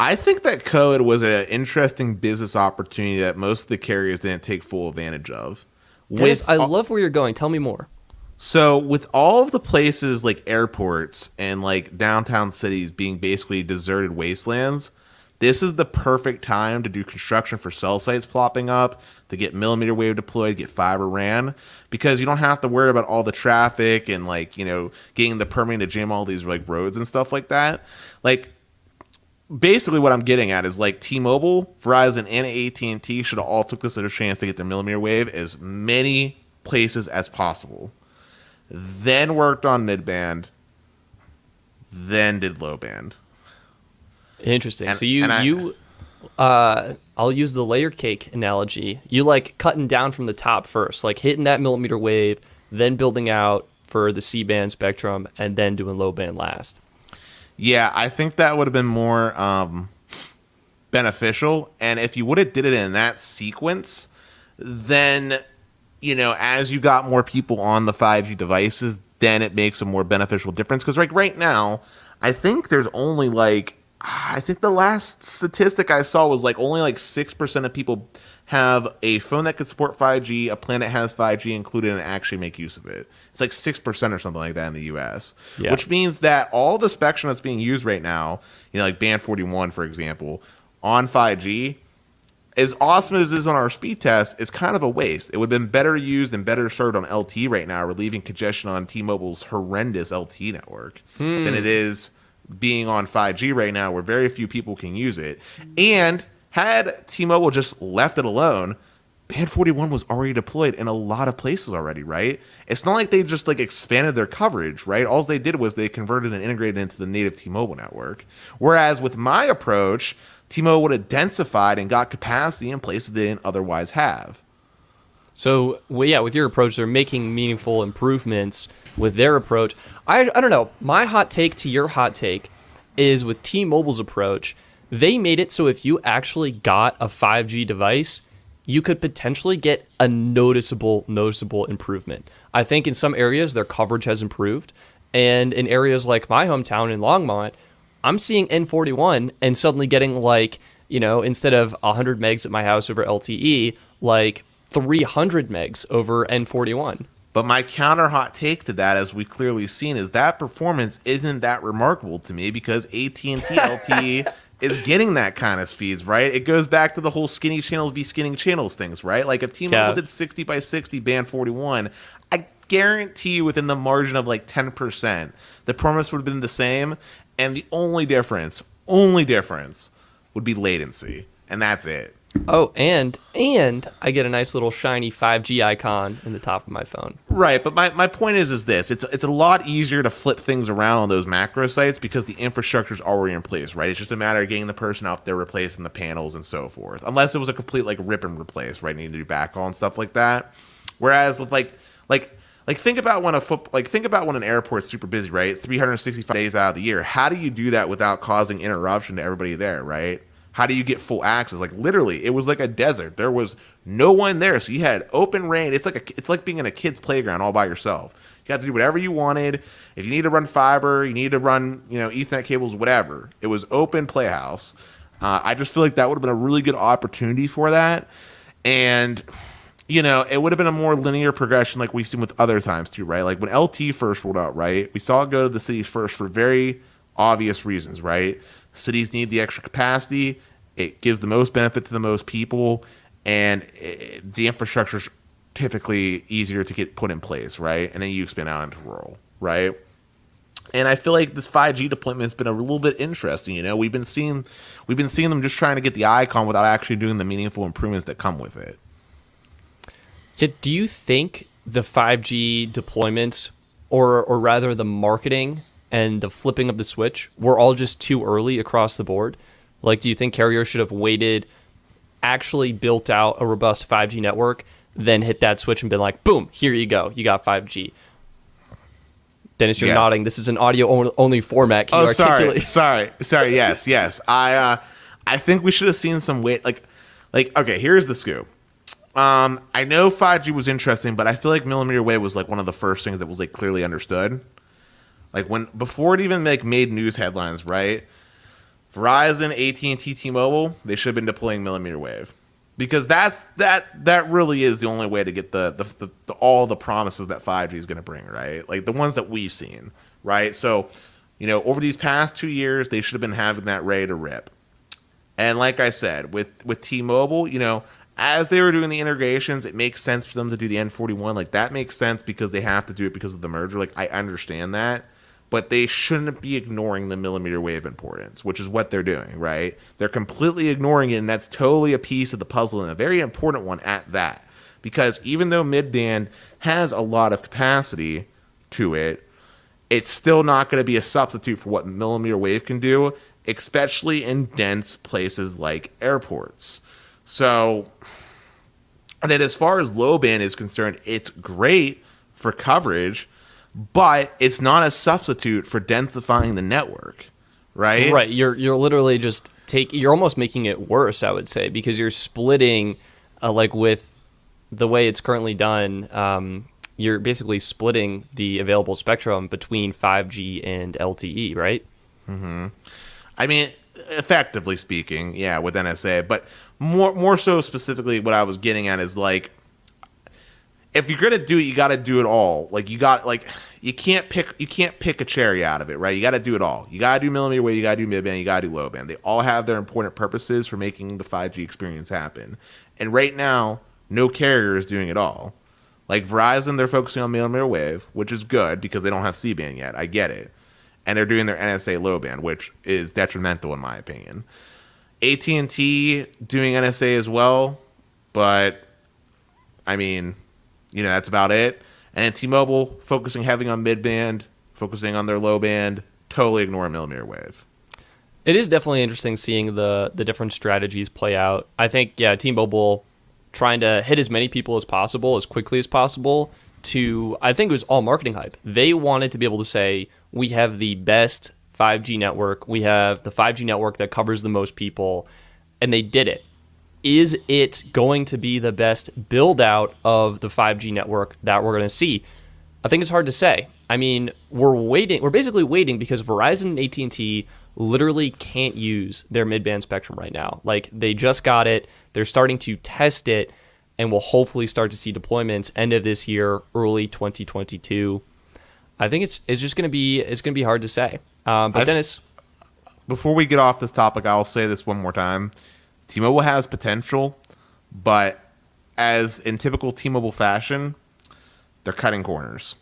I think that COVID was an interesting business opportunity that most of the carriers didn't take full advantage of. Dennis, With I all- love where you're going. Tell me more. so with all of the places like airports and like downtown cities being basically deserted wastelands, this is the perfect time to do construction for cell sites plopping up, to get millimeter wave deployed, get fiber ran, because you don't have to worry about all the traffic and like, you know, getting the permitting to jam all these like roads and stuff like that. Like basically what I'm getting at is like T-Mobile, Verizon, and AT&T should have all took this as a chance to get their millimeter wave as many places as possible. Then worked on mid-band, then did low band. Interesting. And- so you I- you uh I'll use the layer cake analogy. You like cutting down from the top first, like hitting that millimeter wave, then building out for the C band spectrum and then doing low band last. Yeah, I think that would have been more um, beneficial. And if you would have did it in that sequence, then you know, as you got more people on the 5G devices, then it makes a more beneficial difference. Because like right now, I think there's only like I think the last statistic I saw was like only like six percent of people have a phone that could support 5G, a plan that has 5G included, and actually make use of it. It's like six percent or something like that in the U.S. Yeah. Which means that all the spectrum that's being used right now, you know, like band 41, for example, on 5G, as awesome as it is on our speed test, it's kind of a waste. It would have been better used and better served on LTE right now, relieving congestion on T-Mobile's horrendous LTE network than hmm. it is being on 5G right now, where very few people can use it. And had T-Mobile just left it alone, Band 41 was already deployed in a lot of places already, right? It's not like they just like expanded their coverage, right? All they did was they converted and integrated into the native T-Mobile network. Whereas with my approach, T-Mobile would have densified and got capacity in places they didn't otherwise have. So well, yeah, with your approach, they're making meaningful improvements with their approach. I I don't know. My hot take to your hot take is with T-Mobile's approach, they made it so if you actually got a 5G device, you could potentially get a noticeable noticeable improvement. I think in some areas their coverage has improved, and in areas like my hometown in Longmont, I'm seeing N41 and suddenly getting like, you know, instead of 100 megs at my house over LTE, like 300 megs over N41. But my counter hot take to that, as we clearly seen, is that performance isn't that remarkable to me because AT and T LTE is getting that kind of speeds, right? It goes back to the whole skinny channels be skinny channels things, right? Like if T-Mobile Yeah. did 60 by 60 band 41, I guarantee you within the margin of like 10%, the promise would have been the same, and the only difference, only difference, would be latency, and that's it. Oh, and and I get a nice little shiny 5G icon in the top of my phone. Right, but my, my point is is this: it's it's a lot easier to flip things around on those macro sites because the infrastructure is already in place, right? It's just a matter of getting the person out there, replacing the panels and so forth. Unless it was a complete like rip and replace, right? Needing to do backhaul and stuff like that. Whereas with like like like think about when a foot like think about when an airport's super busy, right? 365 days out of the year. How do you do that without causing interruption to everybody there, right? How do you get full access? Like literally, it was like a desert. There was no one there, so you had open rain. It's like a, it's like being in a kid's playground all by yourself. You got to do whatever you wanted. If you need to run fiber, you need to run, you know, Ethernet cables, whatever. It was open playhouse. Uh, I just feel like that would have been a really good opportunity for that, and you know, it would have been a more linear progression like we've seen with other times too, right? Like when LT first rolled out, right? We saw it go to the cities first for very obvious reasons, right? Cities need the extra capacity. It gives the most benefit to the most people, and it, the infrastructure's typically easier to get put in place, right? And then you expand out into rural, right? And I feel like this 5G deployment has been a little bit interesting. You know, we've been seeing we've been seeing them just trying to get the icon without actually doing the meaningful improvements that come with it. Yeah, do you think the 5G deployments, or or rather the marketing and the flipping of the switch, were all just too early across the board? Like, do you think carriers should have waited, actually built out a robust 5G network, then hit that switch and been like, boom, here you go, you got 5G. Dennis, you're Yes. nodding. This is an audio only format. Can Oh, you sorry, sorry, sorry. Yes, yes. I, uh, I think we should have seen some wait. Like, like. Okay, here's the scoop. Um, I know 5G was interesting, but I feel like millimeter wave was like one of the first things that was like clearly understood. Like when before it even like made news headlines, right? Verizon, AT&T, T-Mobile, they should have been deploying millimeter wave. Because that's that that really is the only way to get the the, the, the all the promises that 5G is going to bring, right? Like the ones that we've seen, right? So, you know, over these past 2 years, they should have been having that ready to rip. And like I said, with with T-Mobile, you know, as they were doing the integrations, it makes sense for them to do the N41. Like that makes sense because they have to do it because of the merger. Like I understand that but they shouldn't be ignoring the millimeter wave importance, which is what they're doing, right? They're completely ignoring it, and that's totally a piece of the puzzle and a very important one at that. Because even though midband has a lot of capacity to it, it's still not going to be a substitute for what millimeter wave can do, especially in dense places like airports. So, and then as far as low band is concerned, it's great for coverage but it's not a substitute for densifying the network, right? Right. You're you're literally just take. You're almost making it worse, I would say, because you're splitting, uh, like with the way it's currently done. Um, you're basically splitting the available spectrum between 5G and LTE, right? Mm-hmm. I mean, effectively speaking, yeah, with NSA, but more more so specifically, what I was getting at is like if you're gonna do it, you got to do it all. Like you got like you can't pick you can't pick a cherry out of it, right? You got to do it all. You got to do millimeter wave, you got to do midband, you got to do low band. They all have their important purposes for making the 5G experience happen. And right now, no carrier is doing it all. Like Verizon, they're focusing on millimeter wave, which is good because they don't have C band yet. I get it, and they're doing their NSA low band, which is detrimental in my opinion. AT and T doing NSA as well, but I mean you know, that's about it. And T-Mobile focusing heavily on mid-band, focusing on their low band, totally ignore millimeter wave. It is definitely interesting seeing the the different strategies play out. I think yeah, T-Mobile trying to hit as many people as possible as quickly as possible to I think it was all marketing hype. They wanted to be able to say we have the best 5G network, we have the 5G network that covers the most people and they did it is it going to be the best build out of the 5G network that we're going to see? I think it's hard to say. I mean, we're waiting. We're basically waiting because Verizon and AT&T literally can't use their mid-band spectrum right now. Like they just got it. They're starting to test it and we'll hopefully start to see deployments end of this year, early 2022. I think it's it's just going to be it's going to be hard to say. Um, but I've, Dennis, before we get off this topic, I'll say this one more time. T-Mobile has potential, but as in typical T-Mobile fashion, they're cutting corners.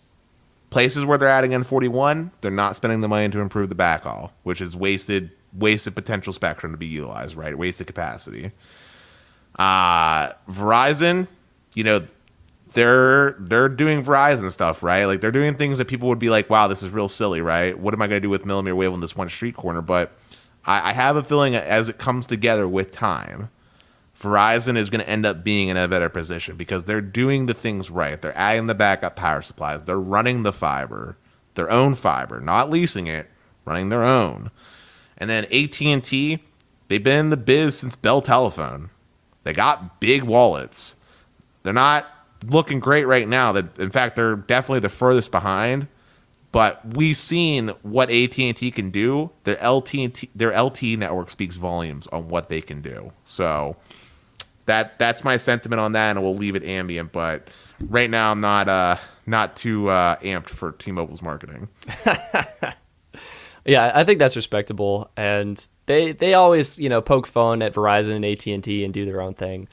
Places where they're adding N41, they're not spending the money to improve the backhaul, which is wasted wasted potential spectrum to be utilized, right? Wasted capacity. Uh, Verizon, you know, they're they're doing Verizon stuff, right? Like they're doing things that people would be like, "Wow, this is real silly," right? What am I going to do with millimeter wave on this one street corner? But I, I have a feeling as it comes together with time, Verizon is going to end up being in a better position because they're doing the things right. They're adding the backup power supplies. They're running the fiber, their own fiber, not leasing it, running their own. And then AT&T, they've been in the biz since Bell Telephone. They got big wallets. They're not looking great right now. That in fact, they're definitely the furthest behind but we've seen what AT&T can do. Their LTE their LTE network speaks volumes on what they can do. So that that's my sentiment on that, and we'll leave it ambient. But right now, I'm not uh not too uh, amped for T-Mobile's marketing. yeah, I think that's respectable, and they they always you know poke fun at Verizon and AT and T and do their own thing.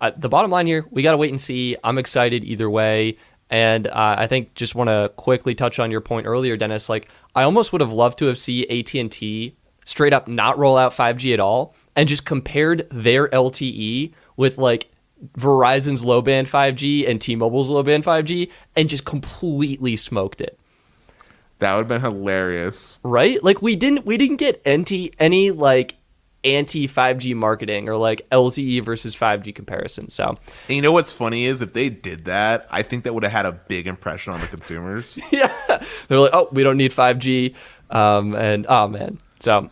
Uh, the bottom line here, we got to wait and see. I'm excited either way. And uh, I think just want to quickly touch on your point earlier, Dennis. Like I almost would have loved to have seen AT and T straight up not roll out 5G at all, and just compared their LTE with like Verizon's low band 5G and T-Mobile's low band 5G, and just completely smoked it. That would have been hilarious, right? Like we didn't we didn't get any any like anti 5G marketing or like LTE versus 5G comparison. So, and you know what's funny is if they did that, I think that would have had a big impression on the consumers. yeah, they're like, oh, we don't need 5G, um, and oh man. So,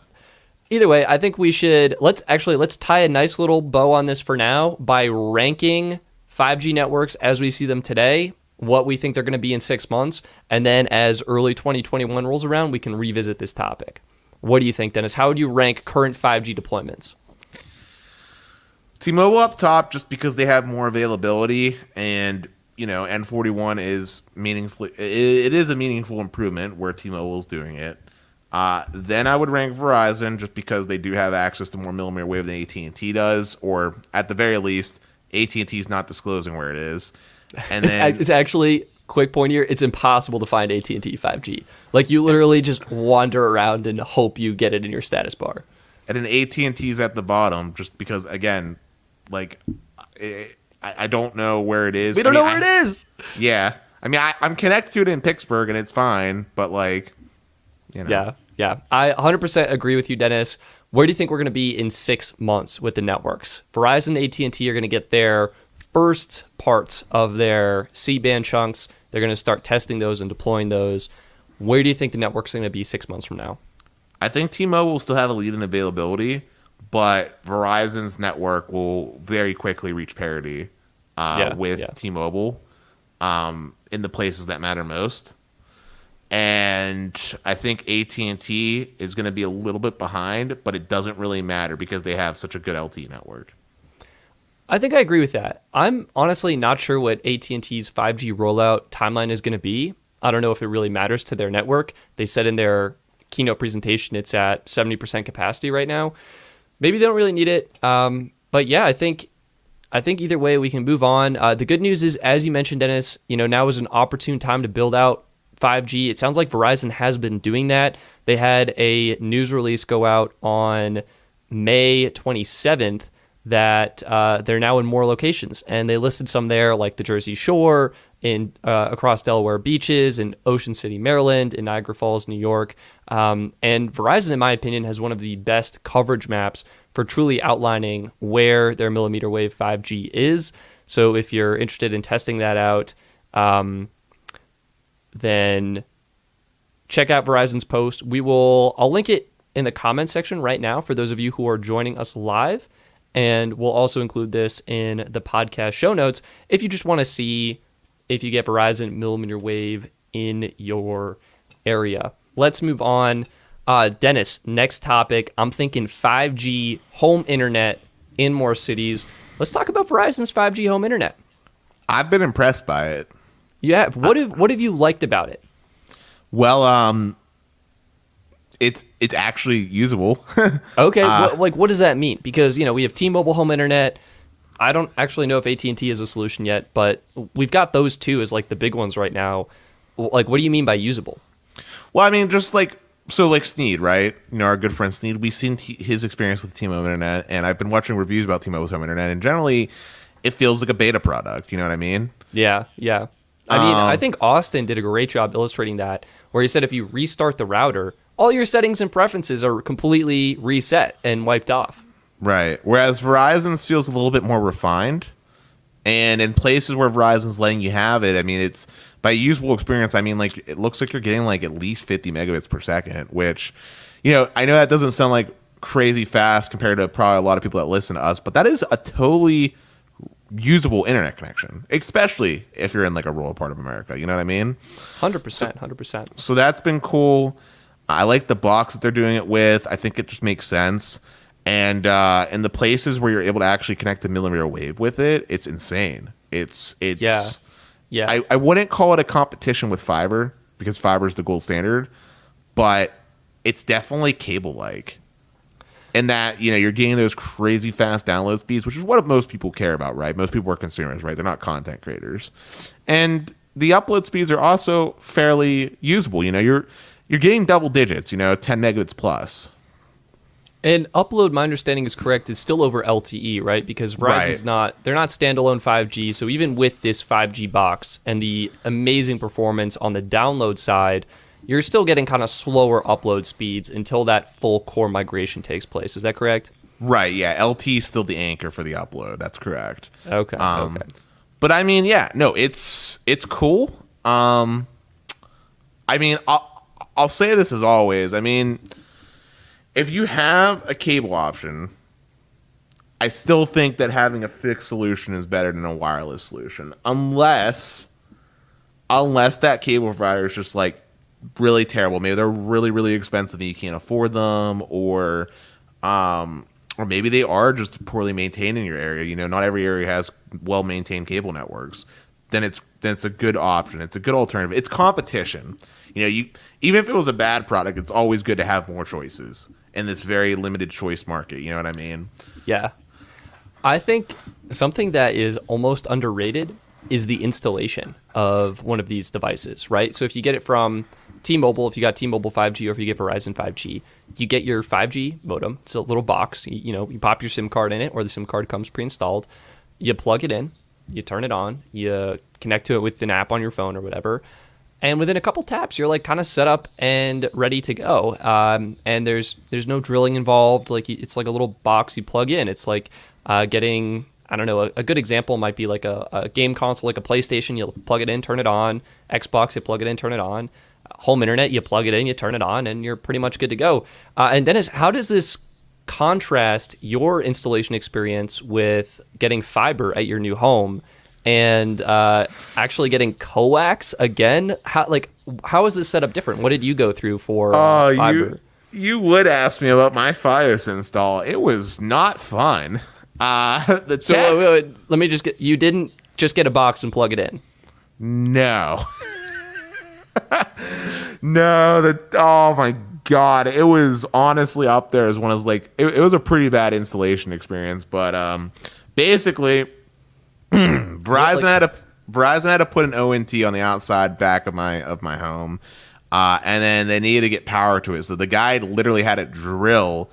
either way, I think we should let's actually let's tie a nice little bow on this for now by ranking 5G networks as we see them today. What we think they're going to be in six months, and then as early 2021 rolls around, we can revisit this topic. What do you think, Dennis? How would you rank current 5G deployments? T-Mobile up top just because they have more availability and you know N41 is meaningfully it is a meaningful improvement where T-Mobile is doing it. Uh, then I would rank Verizon just because they do have access to more millimeter wave than AT&T does, or at the very least, AT&T is not disclosing where it is. And it's, then, it's actually quick point here. It's impossible to find AT&T 5G. Like you literally just wander around and hope you get it in your status bar. And then AT&T is at the bottom just because again, like it, I, I, don't know where it is. We don't I mean, know where I, it is. Yeah, I mean I, I'm connected to it in Pittsburgh and it's fine, but like, you know. Yeah, yeah. I 100% agree with you, Dennis. Where do you think we're going to be in six months with the networks? Verizon, AT and T are going to get their first parts of their C-band chunks. They're going to start testing those and deploying those. Where do you think the network's going to be six months from now? I think T-Mobile will still have a lead in availability but Verizon's network will very quickly reach parity uh, yeah, with yeah. T-Mobile um, in the places that matter most. And I think AT and T is going to be a little bit behind, but it doesn't really matter because they have such a good LTE network. I think I agree with that. I'm honestly not sure what AT&T's 5G rollout timeline is going to be. I don't know if it really matters to their network. They said in their keynote presentation it's at 70% capacity right now maybe they don't really need it. Um, but yeah, I think I think either way we can move on. Uh, the good news is, as you mentioned, Dennis, you know now is an opportune time to build out 5G. It sounds like Verizon has been doing that. They had a news release go out on May 27th that uh, they're now in more locations, and they listed some there like the Jersey Shore, in uh, across Delaware beaches, in Ocean City, Maryland, in Niagara Falls, New York. Um, and Verizon, in my opinion, has one of the best coverage maps for truly outlining where their millimeter wave 5G is. So if you're interested in testing that out, um, then check out Verizon's post. We will. I'll link it in the comments section right now for those of you who are joining us live. And we'll also include this in the podcast show notes if you just want to see if you get Verizon millimeter wave in your area. Let's move on. Uh, Dennis, next topic. I'm thinking 5G home internet in more cities. Let's talk about Verizon's 5G home internet. I've been impressed by it. Yeah. What have What have you liked about it? Well, um, it's it's actually usable. okay, uh, what, like what does that mean? Because you know we have T-Mobile home internet. I don't actually know if AT and T is a solution yet, but we've got those two as like the big ones right now. Like, what do you mean by usable? Well, I mean, just like so, like Sneed, right? You know, our good friend Sneed. We've seen t- his experience with T-Mobile Internet, and I've been watching reviews about T-Mobile's home internet, and generally, it feels like a beta product. You know what I mean? Yeah, yeah. I mean, um, I think Austin did a great job illustrating that, where he said if you restart the router, all your settings and preferences are completely reset and wiped off. Right. Whereas Verizon's feels a little bit more refined. And in places where Verizon's letting you have it, I mean, it's by usable experience, I mean, like, it looks like you're getting like at least 50 megabits per second, which, you know, I know that doesn't sound like crazy fast compared to probably a lot of people that listen to us, but that is a totally usable internet connection, especially if you're in like a rural part of America. You know what I mean? 100%. 100%. So that's been cool. I like the box that they're doing it with. I think it just makes sense and uh, in the places where you're able to actually connect to millimeter wave with it, it's insane. It's it's yeah, yeah. I, I wouldn't call it a competition with fiber because fiber is the gold standard, but it's definitely cable like. And that you know you're getting those crazy fast download speeds, which is what most people care about, right? Most people are consumers, right? They're not content creators, and the upload speeds are also fairly usable. You know, you're you're getting double digits, you know, 10 megabits plus. And upload, my understanding is correct, is still over LTE, right? Because Verizon's right. not they're not standalone 5G. So even with this 5G box and the amazing performance on the download side, you're still getting kind of slower upload speeds until that full core migration takes place. Is that correct? Right. Yeah. LTE is still the anchor for the upload. That's correct. Okay. Um, okay. But I mean, yeah, no, it's it's cool. Um, I mean, I'll I'll say this as always. I mean if you have a cable option, I still think that having a fixed solution is better than a wireless solution, unless unless that cable provider is just like really terrible. Maybe they're really really expensive and you can't afford them, or um, or maybe they are just poorly maintained in your area. You know, not every area has well maintained cable networks. Then it's then it's a good option. It's a good alternative. It's competition. You know, you even if it was a bad product, it's always good to have more choices in this very limited choice market. You know what I mean? Yeah. I think something that is almost underrated is the installation of one of these devices, right? So if you get it from T-Mobile, if you got T-Mobile 5G or if you get Verizon 5G, you get your 5G modem. It's a little box. You, you know, you pop your SIM card in it, or the SIM card comes pre-installed. You plug it in, you turn it on, you connect to it with an app on your phone or whatever, and within a couple taps, you're like kind of set up and ready to go. Um, and there's there's no drilling involved. Like it's like a little box you plug in. It's like uh, getting I don't know, a, a, good example might be like a, a, game console, like a PlayStation. You plug it in, turn it on. Xbox, you plug it in, turn it on. Home internet, you plug it in, you turn it on, and you're pretty much good to go. Uh, and Dennis, how does this contrast your installation experience with getting fiber at your new home? and uh, actually getting coax again. How like how is this setup different? What did you go through for uh, fiber? You, you would ask me about my Fios install. It was not fun. Uh, the so tech, wait, wait, let me just get. You didn't just get a box and plug it in. No. no. The Oh my god. It was honestly up there as one of like. It, it was a pretty bad installation experience, but um, basically Verizon had to Verizon had to put an ONT on the outside back of my of my home, uh, and then they needed to get power to it. So the guy literally had it drill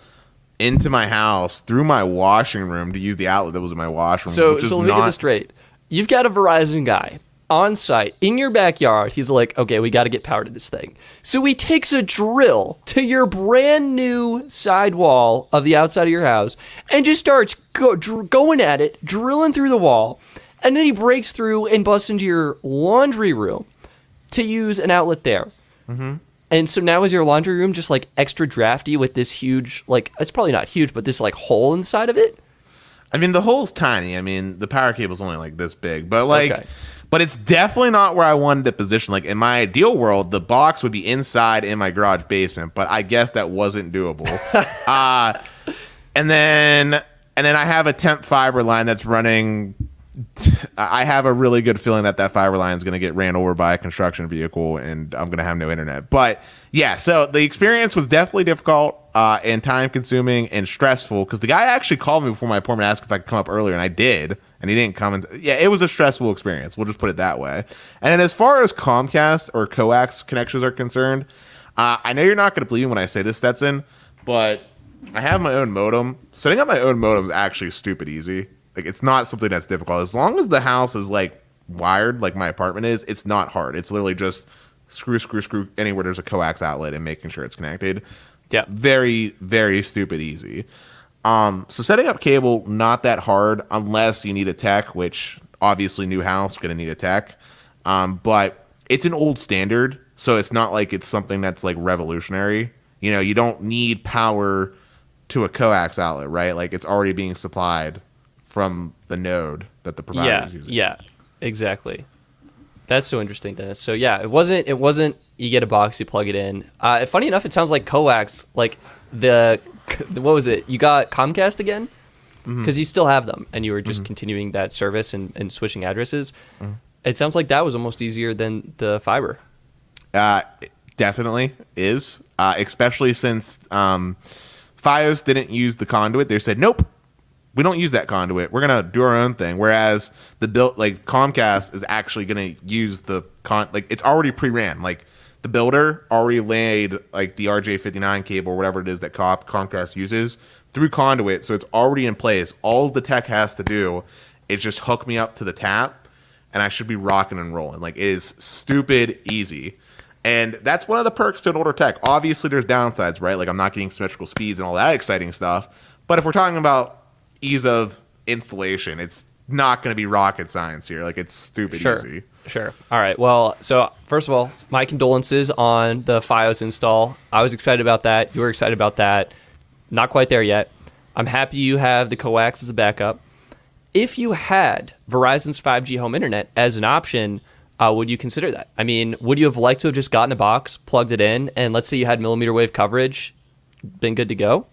into my house through my washing room to use the outlet that was in my washroom. So so let me get this straight. You've got a Verizon guy on site in your backyard. He's like, okay, we got to get power to this thing. So he takes a drill to your brand new sidewall of the outside of your house and just starts go, dr- going at it, drilling through the wall. And then he breaks through and busts into your laundry room to use an outlet there. Mm-hmm. And so now is your laundry room just like extra drafty with this huge, like, it's probably not huge, but this like hole inside of it? I mean, the hole's tiny. I mean, the power cable's only like this big, but like. Okay but it's definitely not where I wanted to position. Like in my ideal world, the box would be inside in my garage basement, but I guess that wasn't doable. uh, and then and then I have a temp fiber line that's running. I have a really good feeling that that fiber line is going to get ran over by a construction vehicle, and I'm going to have no internet. But yeah, so the experience was definitely difficult uh, and time consuming and stressful because the guy actually called me before my appointment, asked if I could come up earlier, and I did and he didn't come and yeah it was a stressful experience we'll just put it that way. And then as far as comcast or coax connections are concerned uh, i know you're not going to believe me when i say this stetson but i have my own modem. Setting up my own modem is actually stupid easy like it's not something that's difficult as long as the house is like wired like my apartment is it's not hard it's literally just screw screw screw anywhere there's a coax outlet and making sure it's connected yeah very very stupid easy um, so setting up cable not that hard unless you need a tech, which obviously new house going to need a tech. Um, but it's an old standard, so it's not like it's something that's like revolutionary. You know, you don't need power to a coax outlet, right? Like it's already being supplied from the node that the provider yeah, is using. Yeah, exactly. That's so interesting, Dennis. So yeah, it wasn't. It wasn't. You get a box, you plug it in. Uh, funny enough, it sounds like coax. Like the what was it? You got Comcast again? Because mm-hmm. you still have them, and you were just mm-hmm. continuing that service and, and switching addresses. Mm-hmm. It sounds like that was almost easier than the fiber. Uh, definitely is, uh, especially since um, FiOS didn't use the conduit. They said, "Nope, we don't use that conduit. We're gonna do our own thing." Whereas the built like Comcast is actually gonna use the con like it's already pre-ran. Like the builder already laid like the RJ59 cable or whatever it is that Comcast uses through conduit, so it's already in place. All the tech has to do is just hook me up to the tap, and I should be rocking and rolling. Like it is stupid easy. And that's one of the perks to an older tech. Obviously, there's downsides, right? Like I'm not getting symmetrical speeds and all that exciting stuff. But if we're talking about ease of installation, it's not going to be rocket science here. Like it's stupid sure. easy. Sure. All right. Well, so first of all, my condolences on the FiOS install. I was excited about that. You were excited about that. Not quite there yet. I'm happy you have the coax as a backup. If you had Verizon's 5G home internet as an option, uh, would you consider that? I mean, would you have liked to have just gotten a box, plugged it in, and let's say you had millimeter wave coverage, been good to go?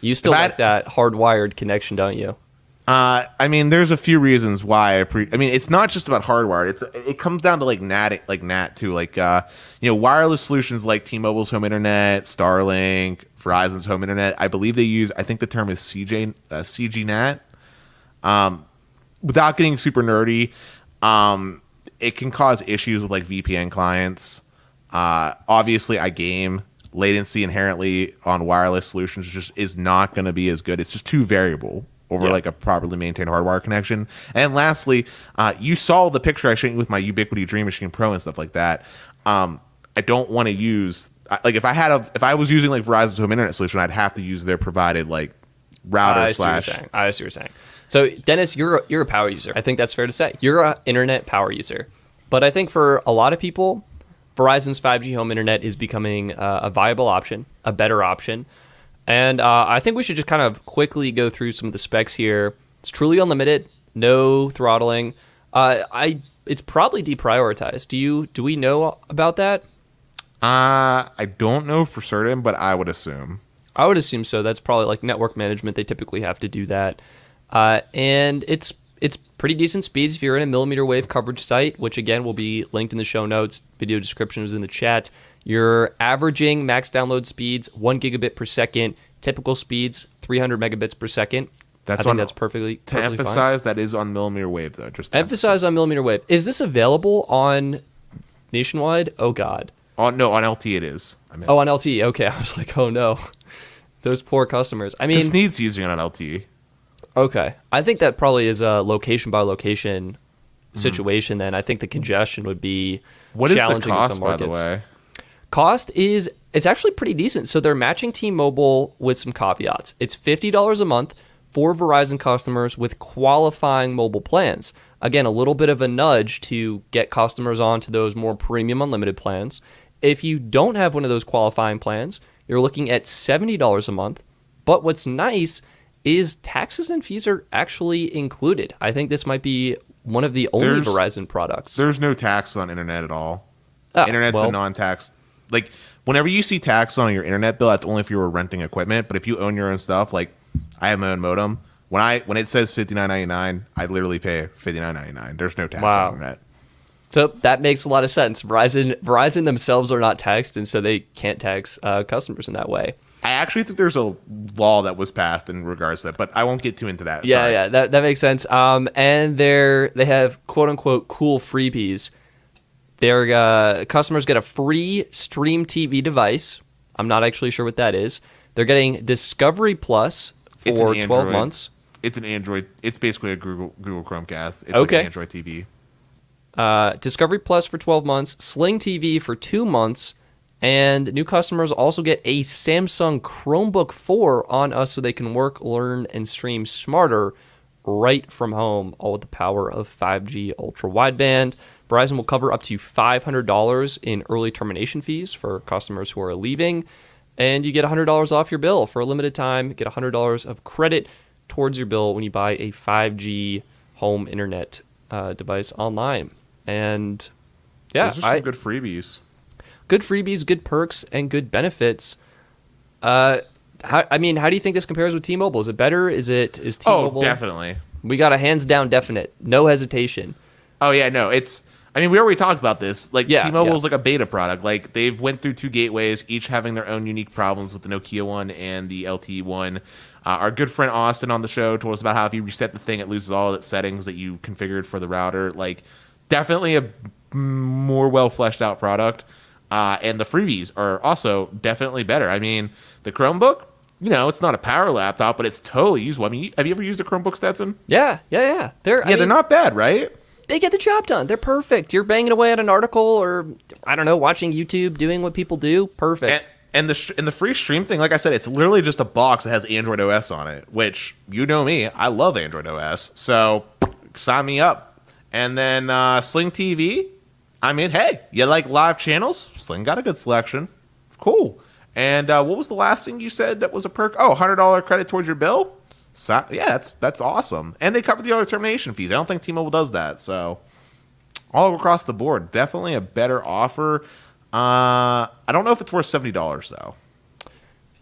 You still like that hardwired connection, don't you? Uh, I mean, there's a few reasons why I pre. I mean, it's not just about hardwired. It's it comes down to like NAT, like NAT too. Like uh, you know, wireless solutions like T-Mobile's home internet, Starlink, Verizon's home internet. I believe they use. I think the term is CJ uh, CGNAT. Um, without getting super nerdy, um, it can cause issues with like VPN clients. Uh, obviously, I game latency inherently on wireless solutions just is not going to be as good. It's just too variable over Yeah. like a properly maintained hardwire connection. And lastly, uh, you saw the picture I showed you with my Ubiquiti Dream Machine Pro and stuff like that. Um, I don't want to use like if I had a if I was using like Verizon's home internet solution, I'd have to use their provided like router I see you're slash saying. I see what you're saying. So, Dennis, you're a, you're a power user. I think that's fair to say. You're an internet power user. But I think for a lot of people, Verizon's 5G home internet is becoming uh, a viable option, a better option. And uh, I think we should just kind of quickly go through some of the specs here. It's truly unlimited, no throttling. Uh, I it's probably deprioritized. Do you do we know about that? Uh, I don't know for certain, but I would assume. I would assume so. That's probably like network management. They typically have to do that, uh, and it's it's pretty decent speeds if you're in a millimeter wave coverage site, which again will be linked in the show notes. Video description is in the chat. You're averaging max download speeds one gigabit per second. Typical speeds 300 megabits per second. That's I think on- that's perfectly To perfectly fine. emphasize, that is on millimeter wave though. Just to Emphasize on millimeter wave. Is this available on nationwide? Oh God. On no, on LT it is. I mean, Oh, on LTE. Okay, I was like, oh no, those poor customers. I mean, just needs using it on LTE. Okay. I think that probably is a location by location situation then. I think the congestion would be Mm-hmm. What is the challenging in cost, some by the way? Cost is it's actually pretty decent. So they're matching T-Mobile with some caveats. It's $50 a month for Verizon customers with qualifying mobile plans. Again, a little bit of a nudge to get customers onto those more premium unlimited plans. If you don't have one of those qualifying plans, you're looking at $70 a month. But what's nice is taxes and fees are actually included. I think this might be one of the only There's- Verizon products. There's no tax on internet at all. Oh, Internet's well, a non-tax. Like whenever you see tax on your internet bill, that's only if you were renting equipment. But if you own your own stuff, like I have my own modem. When I when it says fifty nine ninety nine, I literally pay fifty nine ninety nine. There's no tax Wow. on internet. So that makes a lot of sense. Verizon Verizon themselves are not taxed, and so they can't tax uh, customers in that way. I actually think there's a law that was passed in regards to that, but I won't get too into that. Yeah, Sorry. yeah, that, that makes sense. Um, and they're they have quote unquote cool freebies. Their uh, customers get a free Stream TV device. I'm not actually sure what that is. They're getting Discovery Plus for an 12 months. It's an Android. It's basically a Google Google Chromecast. It's Okay. like an Android TV. uh, Discovery Plus for 12 months, Sling TV for two months, and new customers also get a Samsung Chromebook 4 on us so they can work, learn, and stream smarter right from home, all with the power of 5G ultra wideband. Verizon will cover up to $500 in early termination fees for customers who are leaving, and you get $100 off your bill for a limited time. Get $100 of credit towards your bill when you buy a 5G home internet uh, device online. And yeah, Those are some I, good freebies. Good freebies, good perks, and good benefits. Uh, how, I mean, how do you think this compares with T-Mobile? Is it better? Is it is T-Mobile? Oh, definitely. We got a hands down definite, no hesitation. Oh yeah, no, it's. I mean, we already talked about this. Like Yeah, T-Mobile's yeah. like a beta product. Like they've went through two gateways, each having their own unique problems with the Nokia one and the LTE one. Uh, our good friend Austin on the show told us about how if you reset the thing, it loses all its settings that you configured for the router. Like, definitely a more well fleshed out product. Uh, and the freebies are also definitely better. I mean, the Chromebook, you know, it's not a power laptop, but it's totally usable. I mean, have you ever used a Chromebook, Stetson? Yeah, yeah, yeah. They're I Yeah, they're not bad, right? They get the job done. They're perfect. You're banging away at an article, or I don't know, watching YouTube, doing what people do. Perfect. And, and the sh- and the free stream thing, like I said, it's literally just a box that has Android OS on it. Which you know me, I love Android OS. So sign me up. And then uh, Sling TV. I mean, hey, you like live channels? Sling got a good selection. Cool. And uh, what was the last thing you said that was a perk? Oh, hundred dollar credit towards your bill. So yeah, that's that's awesome, and they cover the other termination fees. I don't think T-Mobile does that, so all across the board, definitely a better offer. Uh, I don't know if it's worth seventy dollars though.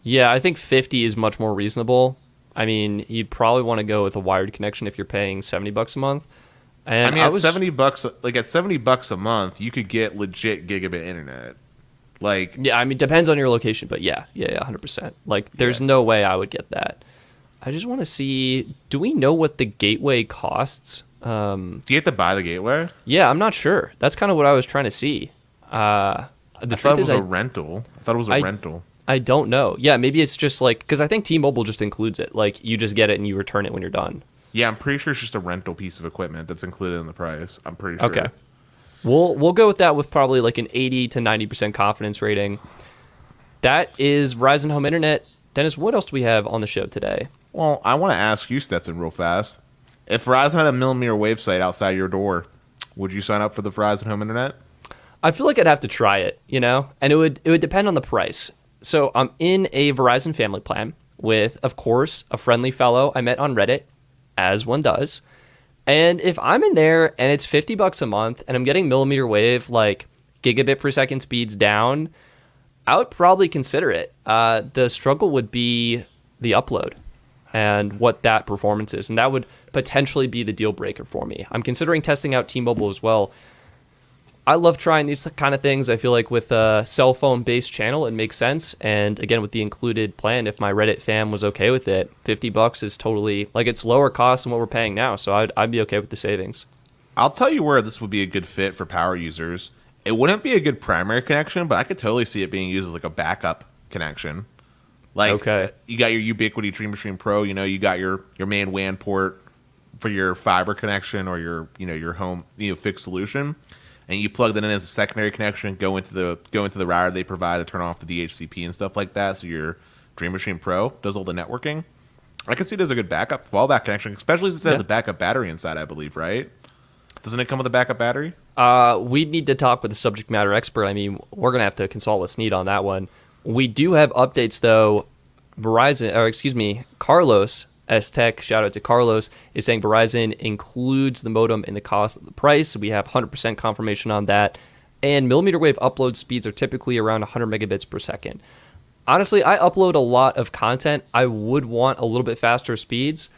Yeah, I think 50 is much more reasonable. I mean, you'd probably want to go with a wired connection if you're paying 70 bucks a month. And I mean, at was, seventy bucks, like at seventy bucks a month, you could get legit gigabit internet. Like, Yeah, I mean, depends on your location, but yeah, yeah, yeah, 100%. Like, there's Yeah. no way I would get that. I just want to see do we know what the gateway costs? Um, do you have to buy the gateway? yeah, I'm not sure. That's kind of what I was trying to see. Uh, the I thought it was is, a I, rental. I thought it was a I- rental. I don't know. Yeah, maybe it's just like, because I think T Mobile just includes it. Like, you just get it and you return it when you're done. Yeah, I'm pretty sure it's just a rental piece of equipment that's included in the price. I'm pretty sure. Okay. We'll we'll go with that with probably like an 80 to 90% confidence rating. That is Verizon Home Internet. Dennis, what else do we have on the show today? Well, I want to ask you, Stetson, real fast. If Verizon had a millimeter wave site outside your door, would you sign up for the Verizon Home Internet? I feel like I'd have to try it, you know, and it would it would depend on the price. So I'm in a Verizon family plan with, of course, a friendly fellow I met on Reddit, as one does. And if I'm in there and it's 50 bucks a month and I'm getting millimeter wave like gigabit per second speeds down, I would probably consider it. Uh, the struggle would be the upload and what that performance is, and that would potentially be the deal breaker for me. I'm considering testing out T-Mobile as well. I love trying these kind of things. I feel like with a cell phone based channel, it makes sense. And again, with the included plan, if my Reddit fam was okay with it, 50 bucks is totally like it's lower cost than what we're paying now. So I'd, I'd be okay with the savings. I'll tell you where this would be a good fit for power users. It wouldn't be a good primary connection, but I could totally see it being used as like a backup connection. Like, Okay. you got your Ubiquiti Dream Machine Pro. You know, you got your your main WAN port for your fiber connection or your you know your home you know fixed solution, and you plug that in as a secondary connection. Go into the go into the router they provide to turn off the DHCP and stuff like that. So your Dream Machine Pro does all the networking. I can see it as a good backup fallback connection, especially since it has a backup battery inside. I believe, right? Doesn't it come with a backup battery? Uh, we need to talk with the subject matter expert. I mean, we're gonna have to consult with Sneed on that one. We do have updates though. Verizon, or excuse me, Carlos S Tech. Shout out to Carlos is saying Verizon includes the modem in the cost of the price. We have 100% confirmation on that, and millimeter wave upload speeds are typically around 100 megabits per second. Honestly, I upload a lot of content. I would want a little bit faster speeds.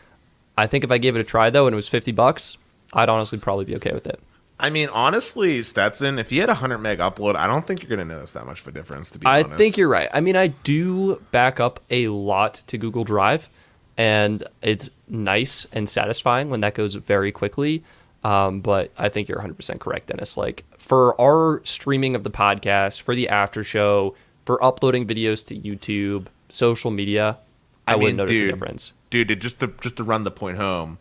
I think if I gave it a try though, and it was 50 bucks, I'd honestly probably be okay with it. I mean, honestly, Stetson, if you had a 100 meg upload, I don't think you're going to notice that much of a difference, to be I honest. I think you're right. I mean, I do back up a lot to Google Drive, and it's nice and satisfying when that goes very quickly. Um, but I think you're 100% correct, Dennis. Like for our streaming of the podcast, for the after show, for uploading videos to YouTube, social media, I, I wouldn't notice dude, a difference. Dude, just to, just to run the point home,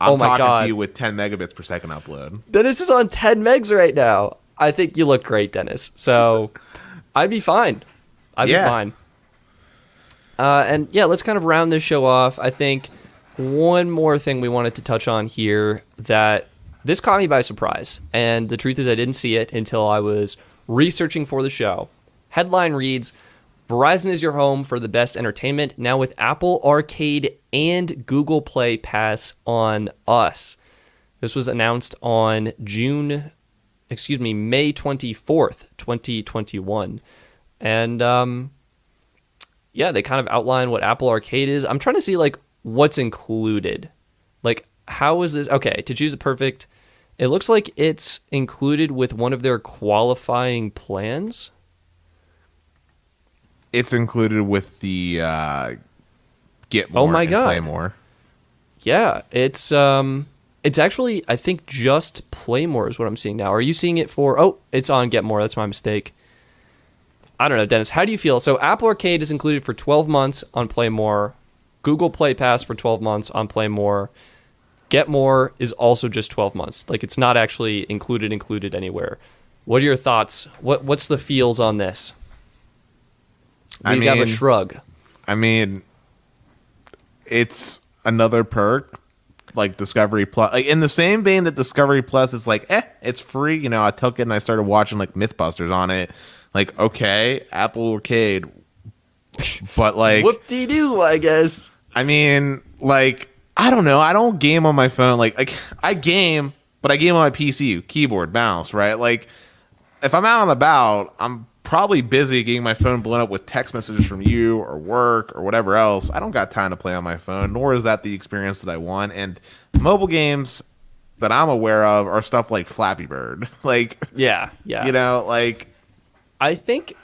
I'm Oh talking God. to you with 10 megabits per second upload. Dennis is on 10 megs right now. I think you look great, Dennis. So I'd be fine. I'd Yeah. be fine. Uh, and yeah, let's kind of round this show off. I think one more thing we wanted to touch on here that this caught me by surprise. And the truth is, I didn't see it until I was researching for the show. Headline reads Verizon is your home for the best entertainment now with Apple Arcade and Google Play Pass on us. This was announced on June, excuse me, May 24th, 2021. And um, yeah, they kind of outline what Apple Arcade is. I'm trying to see like what's included. Like, how is this? Okay, to choose the perfect, it looks like it's included with one of their qualifying plans. It's included with the uh, get more Oh my and God. play more. Yeah, it's um it's actually I think just Play More is what I'm seeing now. Are you seeing it for Oh, it's on Get More. That's my mistake. I don't know, Dennis. How do you feel? So Apple Arcade is included for 12 months on Play More. Google Play Pass for 12 months on Play More. Get More is also just 12 months. Like it's not actually included included anywhere. What are your thoughts? What what's the feels on this? I We have a shrug. I mean, it's another perk like Discovery Plus. Like in the same vein that Discovery Plus is like, eh, it's free. You know, I took it and I started watching like MythBusters on it. Like, okay, Apple Arcade, but like, Whoop de doo, I guess. I mean, like, I don't know. I don't game on my phone. Like, like I game, but I game on my PC, keyboard, mouse, right? Like, if I'm out and about, I'm probably busy getting my phone blown up with text messages from you or work or whatever else. I don't got time to play on my phone, nor is that the experience that I want. And mobile games that I'm aware of are stuff like Flappy Bird. like, Yeah, yeah. you know, like, I think,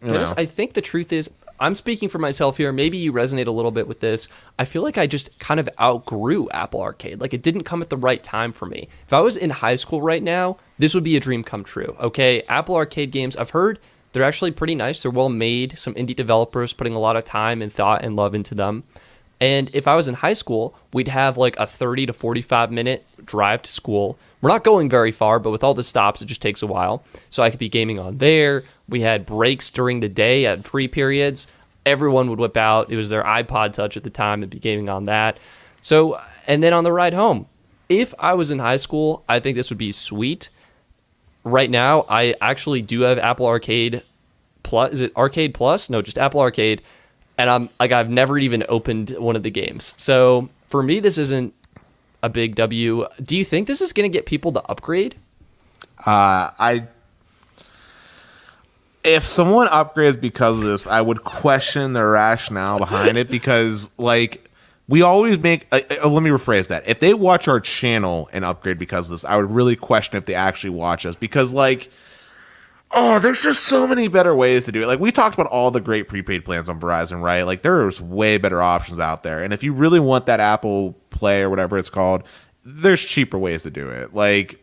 know. I think the truth is, I'm speaking for myself here. Maybe you resonate a little bit with this. I feel like I just kind of outgrew Apple Arcade. Like it didn't come at the right time for me. If I was in high school right now, this would be a dream come true. Okay, Apple Arcade games, I've heard they're actually pretty nice. They're well made. Some indie developers putting a lot of time and thought and love into them. And if I was in high school, we'd have like a 30 to 45 minute drive to school. We're not going very far, but with all the stops, it just takes a while. So I could be gaming on there. We had breaks during the day at free periods. Everyone would whip out. It was their iPod Touch at the time and be gaming on that. So, and then on the ride home, if I was in high school, I think this would be sweet. Right now, I actually do have Apple Arcade Plus. Is it Arcade Plus? No, just Apple Arcade and I'm like I've never even opened one of the games. So for me, this isn't a big W. Do you think this is going to get people to upgrade? Uh, I if someone upgrades because of this, I would question their rationale behind it because like we always make uh, uh, let me rephrase that. If they watch our channel and upgrade because of this, I would really question if they actually watch us because like oh, there's just so many better ways to do it. Like we talked about all the great prepaid plans on Verizon, right? Like there's way better options out there. And if you really want that Apple Play or whatever it's called, there's cheaper ways to do it. Like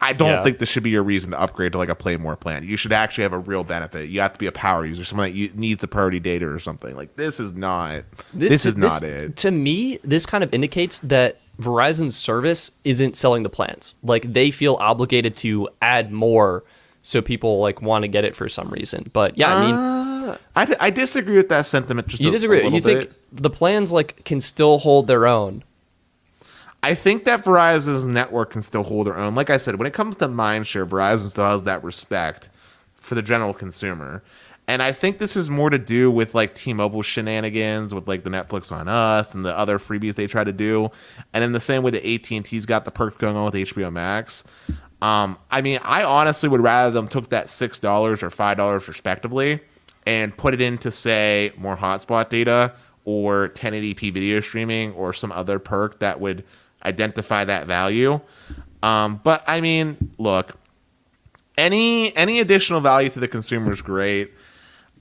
I don't Yeah. think this should be your reason to upgrade to like a play more plan. You should actually have a real benefit. You have to be a power user, someone that you, needs the priority data or something. Like this is not. This, is not it. To me, this kind of indicates that Verizon's service isn't selling the plans. Like they feel obligated to add more so people like want to get it for some reason. But yeah, I mean, uh, I I disagree with that sentiment. Just you a- a disagree. little You think bit. the plans like can still hold their own? I think that Verizon's network can still hold their own. Like I said, when it comes to mindshare, Verizon still has that respect for the general consumer. And I think this is more to do with like T-Mobile shenanigans with like the Netflix on Us and the other freebies they try to do. And in the same way that AT&T's got the perks going on with HBO Max. Um, I mean, I honestly would rather them took that six dollars or five dollars respectively and put it into say more hotspot data or 1080p video streaming or some other perk that would identify that value. Um, but I mean, look, any any additional value to the consumer is great.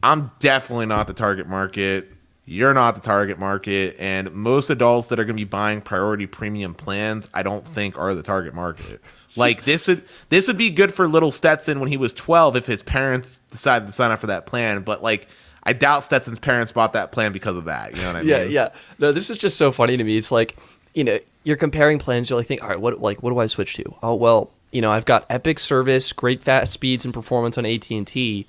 I'm definitely not the target market. You're not the target market, and most adults that are going to be buying priority premium plans, I don't think are the target market. Like this would this would be good for little Stetson when he was 12 if his parents decided to sign up for that plan. But like, I doubt Stetson's parents bought that plan because of that. You know what I mean? Yeah, yeah. No, this is just so funny to me. It's like, you know, you're comparing plans. You're like, think, all right, what like what do I switch to? Oh well, you know, I've got epic service, great fast speeds and performance on AT and T.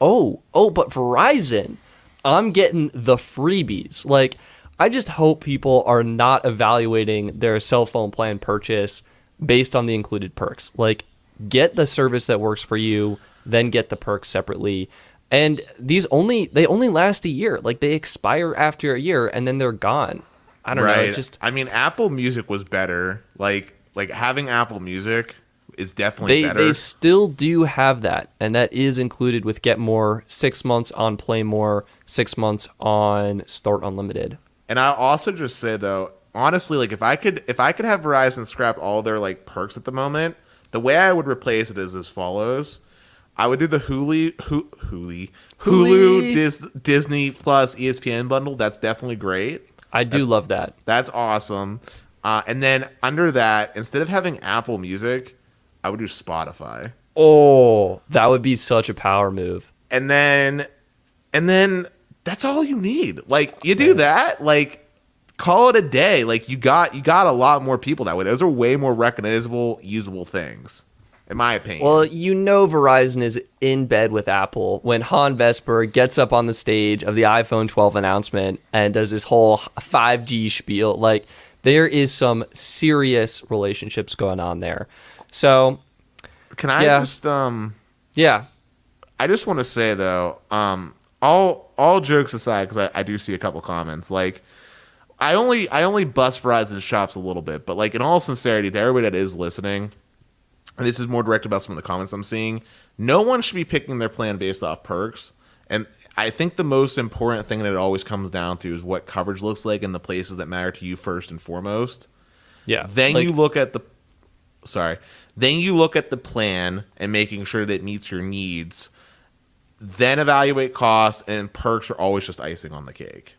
Oh, oh, but Verizon, I'm getting the freebies. Like, I just hope people are not evaluating their cell phone plan purchase based on the included perks. Like, get the service that works for you, then get the perks separately. And these only they only last a year. Like they expire after a year and then they're gone. I don't know. right. It just I mean, Apple Music was better. Like like having Apple Music is definitely they better. they still do have that, and that is included with Get More, six months on Play More, six months on Start Unlimited. And I'll also just say though, honestly, like if I could if I could have Verizon scrap all their like perks at the moment, the way I would replace it is as follows. I would do the Hulu Hulu Hulu Hulu. Dis, Disney Plus ESPN bundle. That's definitely great. I do love that. That's awesome. Uh, and then under that, instead of having Apple Music, I would do Spotify. Oh, that would be such a power move. and then and then that's all you need like you do that like call it a day like you got you got a lot more people that way those are way more recognizable usable things in my opinion Well, you know Verizon is in bed with Apple when Hans Vestberg gets up on the stage of the iPhone 12 announcement and does this whole 5G spiel. Like there is some serious relationships going on there. So, can i yeah. just um yeah. i just want to say though um all all jokes aside because I, I do see a couple comments like I only I only bust Verizon shops a little bit, but like in all sincerity, to everybody that is listening, and this is more direct about some of the comments I'm seeing. No one should be picking their plan based off perks. And I think the most important thing that it always comes down to is what coverage looks like in the places that matter to you first and foremost. Yeah. Then like- you look at the sorry. Then you look at the plan and making sure that it meets your needs. Then evaluate costs and perks are always just icing on the cake.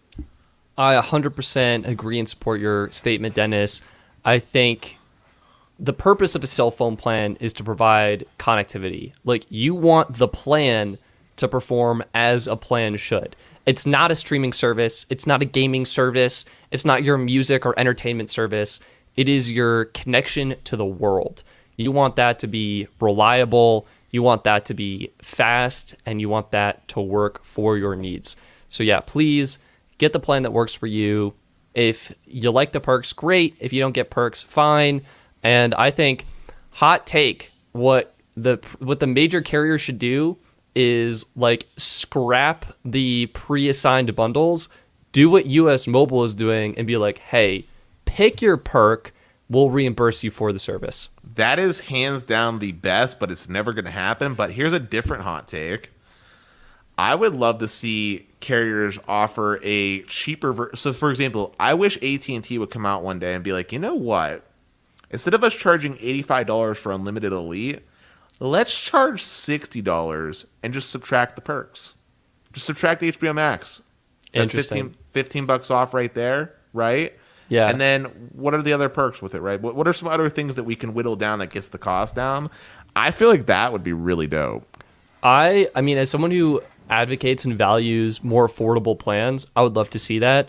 I 100% agree and support your statement, Dennis. I think the purpose of a cell phone plan is to provide connectivity. Like, you want the plan to perform as a plan should. It's not a streaming service, it's not a gaming service, it's not your music or entertainment service. It is your connection to the world. You want that to be reliable, you want that to be fast, and you want that to work for your needs. So, yeah, please get the plan that works for you. If you like the perks, great. If you don't get perks, fine. And I think hot take what the what the major carriers should do is like scrap the pre-assigned bundles, do what US Mobile is doing and be like, "Hey, pick your perk, we'll reimburse you for the service." That is hands down the best, but it's never going to happen. But here's a different hot take. I would love to see carriers offer a cheaper. Ver- so, for example, I wish AT and T would come out one day and be like, you know what? Instead of us charging eighty five dollars for unlimited elite, let's charge sixty dollars and just subtract the perks. Just subtract HBO Max. That's Interesting. 15, 15 bucks off right there, right? Yeah. And then what are the other perks with it, right? What, what are some other things that we can whittle down that gets the cost down? I feel like that would be really dope. I I mean, as someone who advocates and values more affordable plans, I would love to see that.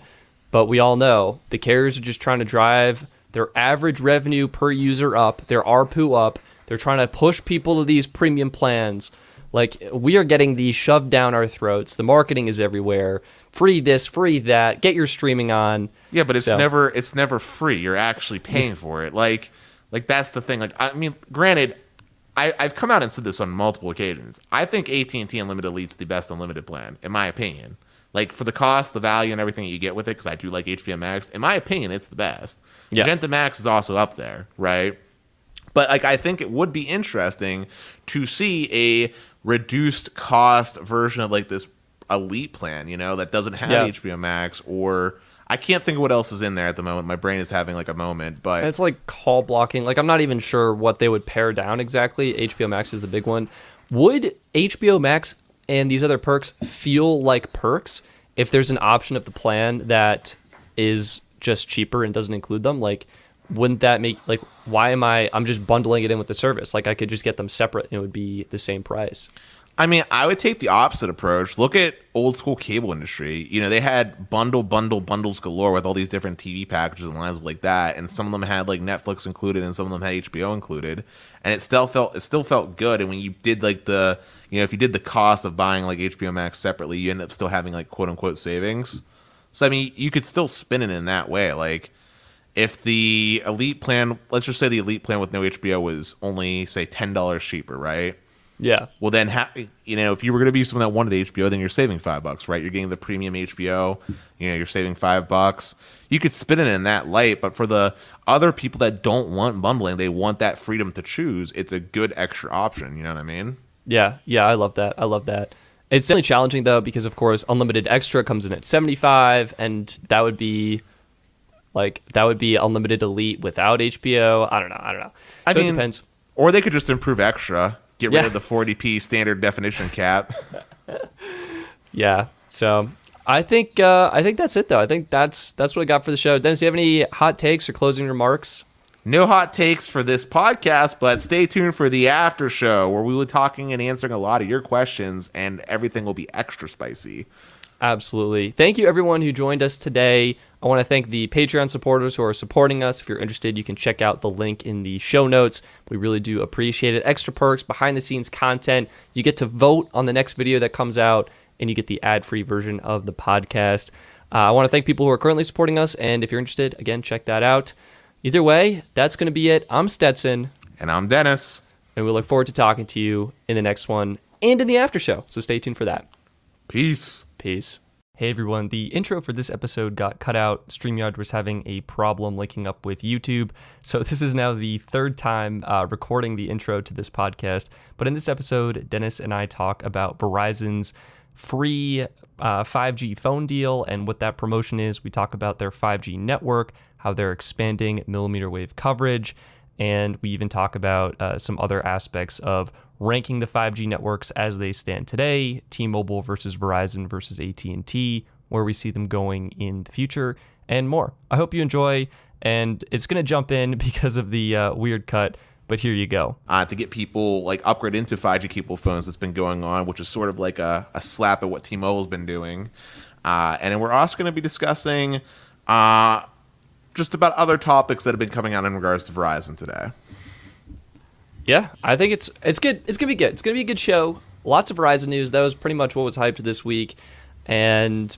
But we all know the carriers are just trying to drive their average revenue per user up, their ARPU up. They're trying to push people to these premium plans. Like we are getting these shoved down our throats. The marketing is everywhere. Free this, free that. Get your streaming on. Yeah, but it's So- never it's never free. You're actually paying for it. Like like that's the thing. Like I mean, granted, I, I've come out and said this on multiple occasions. I think AT and T Unlimited Elite's the best unlimited plan, in my opinion. Like for the cost, the value, and everything that you get with it, because I do like HBO Max. In my opinion, it's the best. Yeah. Magenta Max is also up there, right? But like I think it would be interesting to see a reduced cost version of like this elite plan, you know, that doesn't have Yeah. HBO Max or I can't think of what else is in there at the moment. My brain is having like a moment, but it's like call blocking. Like I'm not even sure what they would pare down exactly. HBO Max is the big one. Would HBO Max and these other perks feel like perks if there's an option of the plan that is just cheaper and doesn't include them? Like wouldn't that make like why am I I'm just bundling it in with the service? Like I could just get them separate and it would be the same price. I mean, I would take the opposite approach. Look at old school cable industry. You know, they had bundle, bundle, bundles galore with all these different TV packages and lines like that, and some of them had like Netflix included, and some of them had HBO included, and it still felt it still felt good. And when you did like the, you know, if you did the cost of buying like HBO Max separately, you end up still having like quote unquote savings. So I mean, you could still spin it in that way. Like, if the elite plan, let's just say the elite plan with no HBO was only say ten dollars cheaper, right? Yeah. Well, then, ha- you know, if you were going to be someone that wanted HBO, then you're saving five bucks, right? You're getting the premium HBO. You know, you're saving five bucks. You could spin it in that light, but for the other people that don't want bundling, they want that freedom to choose. It's a good extra option. You know what I mean? Yeah, yeah, I love that. I love that. It's definitely challenging though because of course unlimited extra comes in at 75 and that would be like that would be unlimited elite without HBO. I don't know. I don't know. I mean, it depends. Or they could just improve extra, get rid Yeah. of the 40p standard definition cap. Yeah. So I think uh, I think that's it though. I think that's that's what I got for the show. Dennis, do you have any hot takes or closing remarks? No hot takes for this podcast, but stay tuned for the after show where we will be talking and answering a lot of your questions, and everything will be extra spicy. Absolutely. Thank you, everyone who joined us today. I want to thank the Patreon supporters who are supporting us. If you're interested, you can check out the link in the show notes. We really do appreciate it. Extra perks, behind the scenes content. You get to vote on the next video that comes out, and you get the ad free version of the podcast. Uh, I want to thank people who are currently supporting us. And if you're interested, again, check that out. Either way, that's going to be it. I'm Stetson, And I'm Dennis. and we look forward to talking to you in the next one and in the after show. So stay tuned for that. Peace. Peace. Hey everyone, the intro for this episode got cut out. StreamYard was having a problem linking up with YouTube. So this is now the third time uh, recording the intro to this podcast. But in this episode, Dennis and I talk about Verizon's free uh, 5G phone deal and what that promotion is. We talk about their 5G network, how they're expanding millimeter wave coverage, and we even talk about uh, some other aspects of ranking the 5G networks as they stand today, T-Mobile versus Verizon versus AT&T, where we see them going in the future, and more. I hope you enjoy, and it's going to jump in because of the uh, weird cut, but here you go. Uh, to get people like upgrade into 5G capable phones that's been going on, which is sort of like a, a slap at what T-Mobile's been doing. Uh, and we're also going to be discussing uh, just about other topics that have been coming out in regards to Verizon today. Yeah, I think it's it's good. It's gonna be good. It's gonna be a good show. Lots of Verizon news. That was pretty much what was hyped this week, and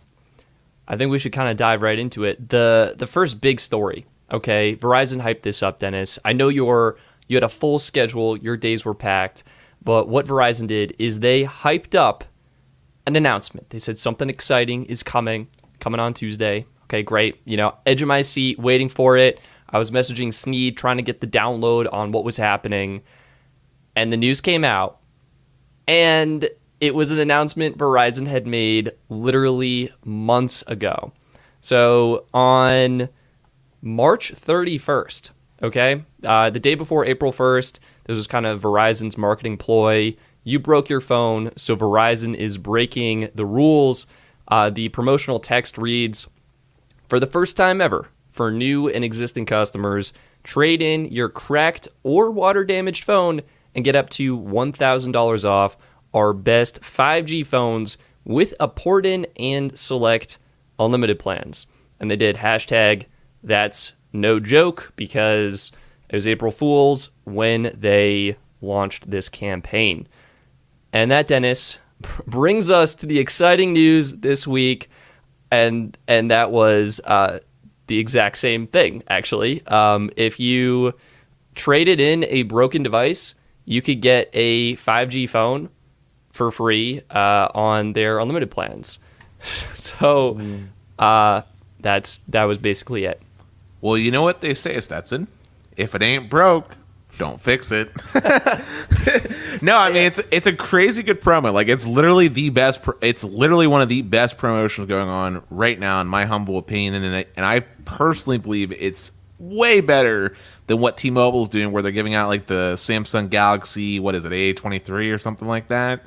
I think we should kind of dive right into it. the The first big story. Okay, Verizon hyped this up, Dennis. I know your you had a full schedule. Your days were packed, but what Verizon did is they hyped up an announcement. They said something exciting is coming, coming on Tuesday. Okay, great. You know, edge of my seat, waiting for it. I was messaging Sneed trying to get the download on what was happening. And the news came out. And it was an announcement Verizon had made literally months ago. So on March 31st, okay, uh, the day before April 1st, this was kind of Verizon's marketing ploy. You broke your phone, so Verizon is breaking the rules. Uh, the promotional text reads For the first time ever, for new and existing customers. Trade in your cracked or water damaged phone and get up to $1,000 off our best 5G phones with a port in and select unlimited plans. And they did hashtag that's no joke because it was April Fool's when they launched this campaign. And that, Dennis, brings us to the exciting news this week. And, and that was uh, the exact same thing, actually. Um, if you traded in a broken device, you could get a 5G phone for free uh, on their unlimited plans. so uh, that's that was basically it. Well, you know what they say, Stetson. If it ain't broke, don't fix it. no, I mean it's it's a crazy good promo. Like it's literally the best. Pro- it's literally one of the best promotions going on right now, in my humble opinion. And I, and I personally believe it's way better than what T-Mobile's doing, where they're giving out like the Samsung Galaxy, what is it, A twenty three or something like that.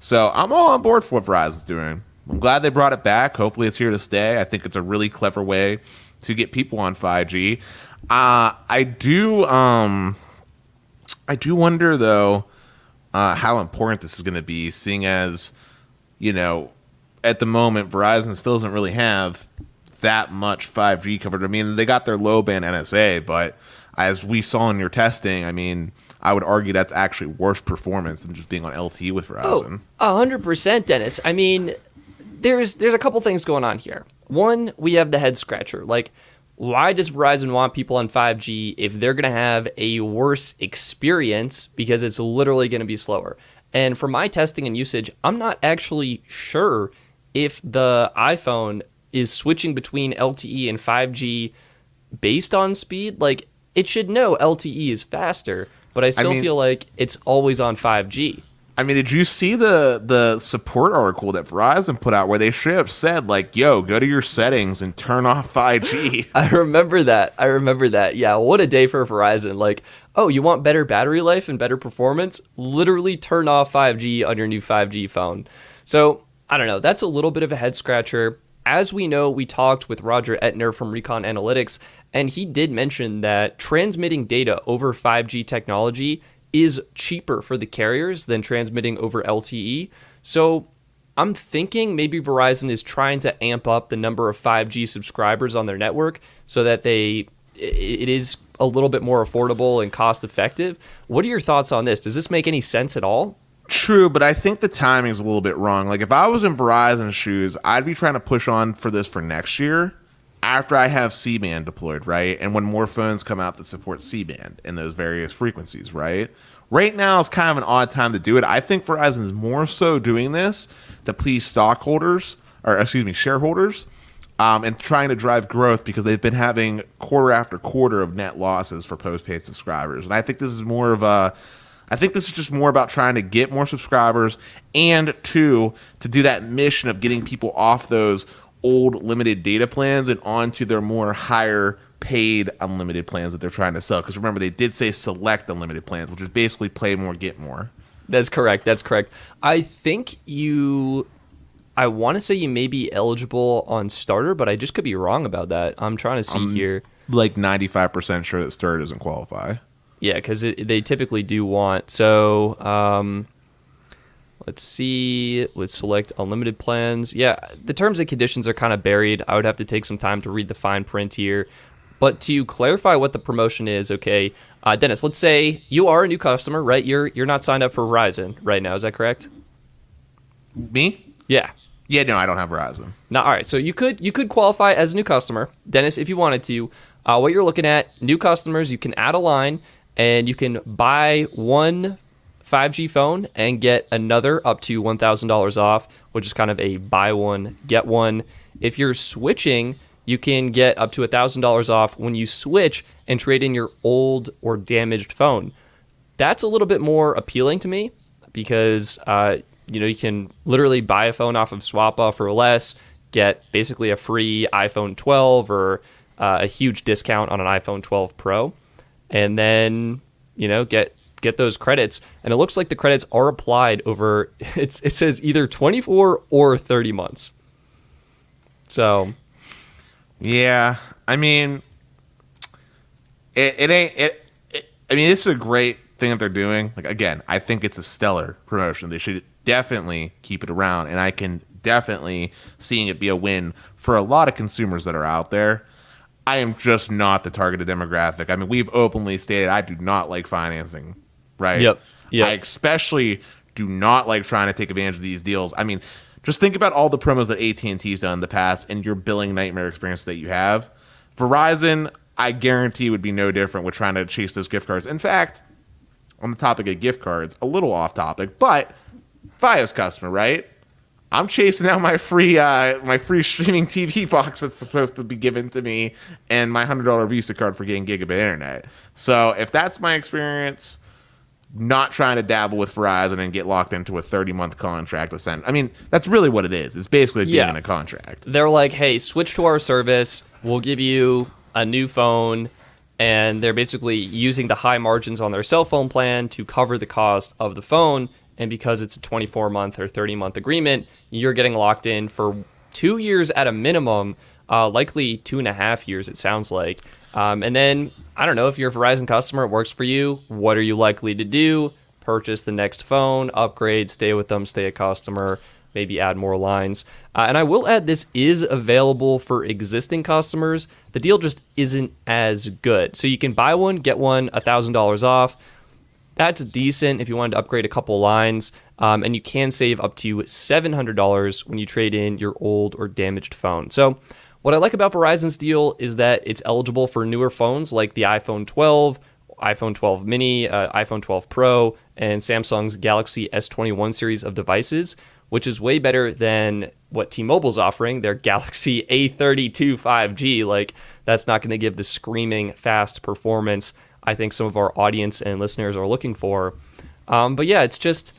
So I'm all on board for what Verizon's doing. I'm glad they brought it back. Hopefully, it's here to stay. I think it's a really clever way to get people on 5G. Uh, I do. Um, I do wonder though uh, how important this is going to be, seeing as you know at the moment Verizon still doesn't really have that much 5G covered. I mean, they got their low band NSA, but as we saw in your testing, I mean, I would argue that's actually worse performance than just being on LTE with Verizon. Oh, 100%, Dennis. I mean, there's there's a couple things going on here. One, we have the head scratcher. Like, why does Verizon want people on 5G if they're going to have a worse experience because it's literally going to be slower? And for my testing and usage, I'm not actually sure if the iPhone is switching between LTE and 5G based on speed. Like, it should know LTE is faster, but I still mean- feel like it's always on 5G. I mean, did you see the the support article that Verizon put out where they straight up said like, "Yo, go to your settings and turn off 5G." I remember that. I remember that. Yeah, what a day for Verizon. Like, oh, you want better battery life and better performance? Literally turn off 5G on your new 5G phone. So, I don't know. That's a little bit of a head scratcher. As we know, we talked with Roger Entner from Recon Analytics, and he did mention that transmitting data over 5G technology is cheaper for the carriers than transmitting over LTE. So I'm thinking maybe Verizon is trying to amp up the number of 5G subscribers on their network so that they it is a little bit more affordable and cost effective. What are your thoughts on this? Does this make any sense at all? True, but I think the timing is a little bit wrong. Like if I was in Verizon's shoes, I'd be trying to push on for this for next year after I have C band deployed, right? And when more phones come out that support C band in those various frequencies, right? Right now is kind of an odd time to do it. I think Verizon is more so doing this to please stockholders or excuse me, shareholders, um, and trying to drive growth because they've been having quarter after quarter of net losses for postpaid subscribers. And I think this is more of a I think this is just more about trying to get more subscribers and two, to do that mission of getting people off those old limited data plans and onto their more higher paid unlimited plans that they're trying to sell. Because remember, they did say select unlimited plans, which is basically play more, get more. That's correct. That's correct. I think you. I want to say you may be eligible on starter, but I just could be wrong about that. I'm trying to see here. Like 95% sure that starter doesn't qualify. Yeah, because they typically do want. So um, let's see let's select unlimited plans. Yeah, the terms and conditions are kind of buried. I would have to take some time to read the fine print here. But to clarify what the promotion is, okay, uh, Dennis, let's say you are a new customer, right? You're you're not signed up for Verizon right now. Is that correct? Me? Yeah. Yeah, no, I don't have Verizon. No, all right. So you could you could qualify as a new customer, Dennis, if you wanted to. Uh, what you're looking at, new customers, you can add a line and you can buy one 5G phone and get another up to $1,000 off, which is kind of a buy one, get one. If you're switching, you can get up to $1,000 off when you switch and trade in your old or damaged phone. That's a little bit more appealing to me because uh, you know you can literally buy a phone off of Swappa for less, get basically a free iPhone 12 or uh, a huge discount on an iPhone 12 Pro and then you know get get those credits and it looks like the credits are applied over it's it says either 24 or 30 months. So yeah i mean it, it ain't it, it i mean this is a great thing that they're doing. Like again i think it's a stellar promotion. They should definitely keep it around and i can definitely seeing it be a win for a lot of consumers that are out there. I am just not the targeted demographic. I mean, we've openly stated I do not like financing, right? Yep. Yeah. I especially do not like trying to take advantage of these deals. I mean, just think about all the promos that AT&T's done in the past and your billing nightmare experience that you have. Verizon, I guarantee would be no different with trying to chase those gift cards. In fact, on the topic of gift cards, a little off topic, but Fios customer, right? I'm chasing out my free uh, my free streaming TV box that's supposed to be given to me and my hundred dollar Visa card for getting gigabit internet. So if that's my experience, not trying to dabble with Verizon and get locked into a 30 month contract to send. I mean, that's really what it is. It's basically being yeah. in a contract. They're like, hey, switch to our service. We'll give you a new phone. And they're basically using the high margins on their cell phone plan to cover the cost of the phone and because it's a 24 month or 30 month agreement, you're getting locked in for two years at a minimum, uh, likely two and a half years, it sounds like. Um, and then, I don't know, if you're a Verizon customer, it works for you. What are you likely to do? Purchase the next phone, upgrade, stay with them, stay a customer, maybe add more lines. Uh, and I will add this is available for existing customers. The deal just isn't as good. So you can buy one, get one, $1,000 off. That's decent if you wanted to upgrade a couple lines, um, and you can save up to $700 when you trade in your old or damaged phone. So, what I like about Verizon's deal is that it's eligible for newer phones like the iPhone 12, iPhone 12 mini, uh, iPhone 12 Pro, and Samsung's Galaxy S21 series of devices, which is way better than what T-Mobile's offering, their Galaxy A32 5G. Like, that's not going to give the screaming fast performance I think some of our audience and listeners are looking for. Um, but yeah, it's just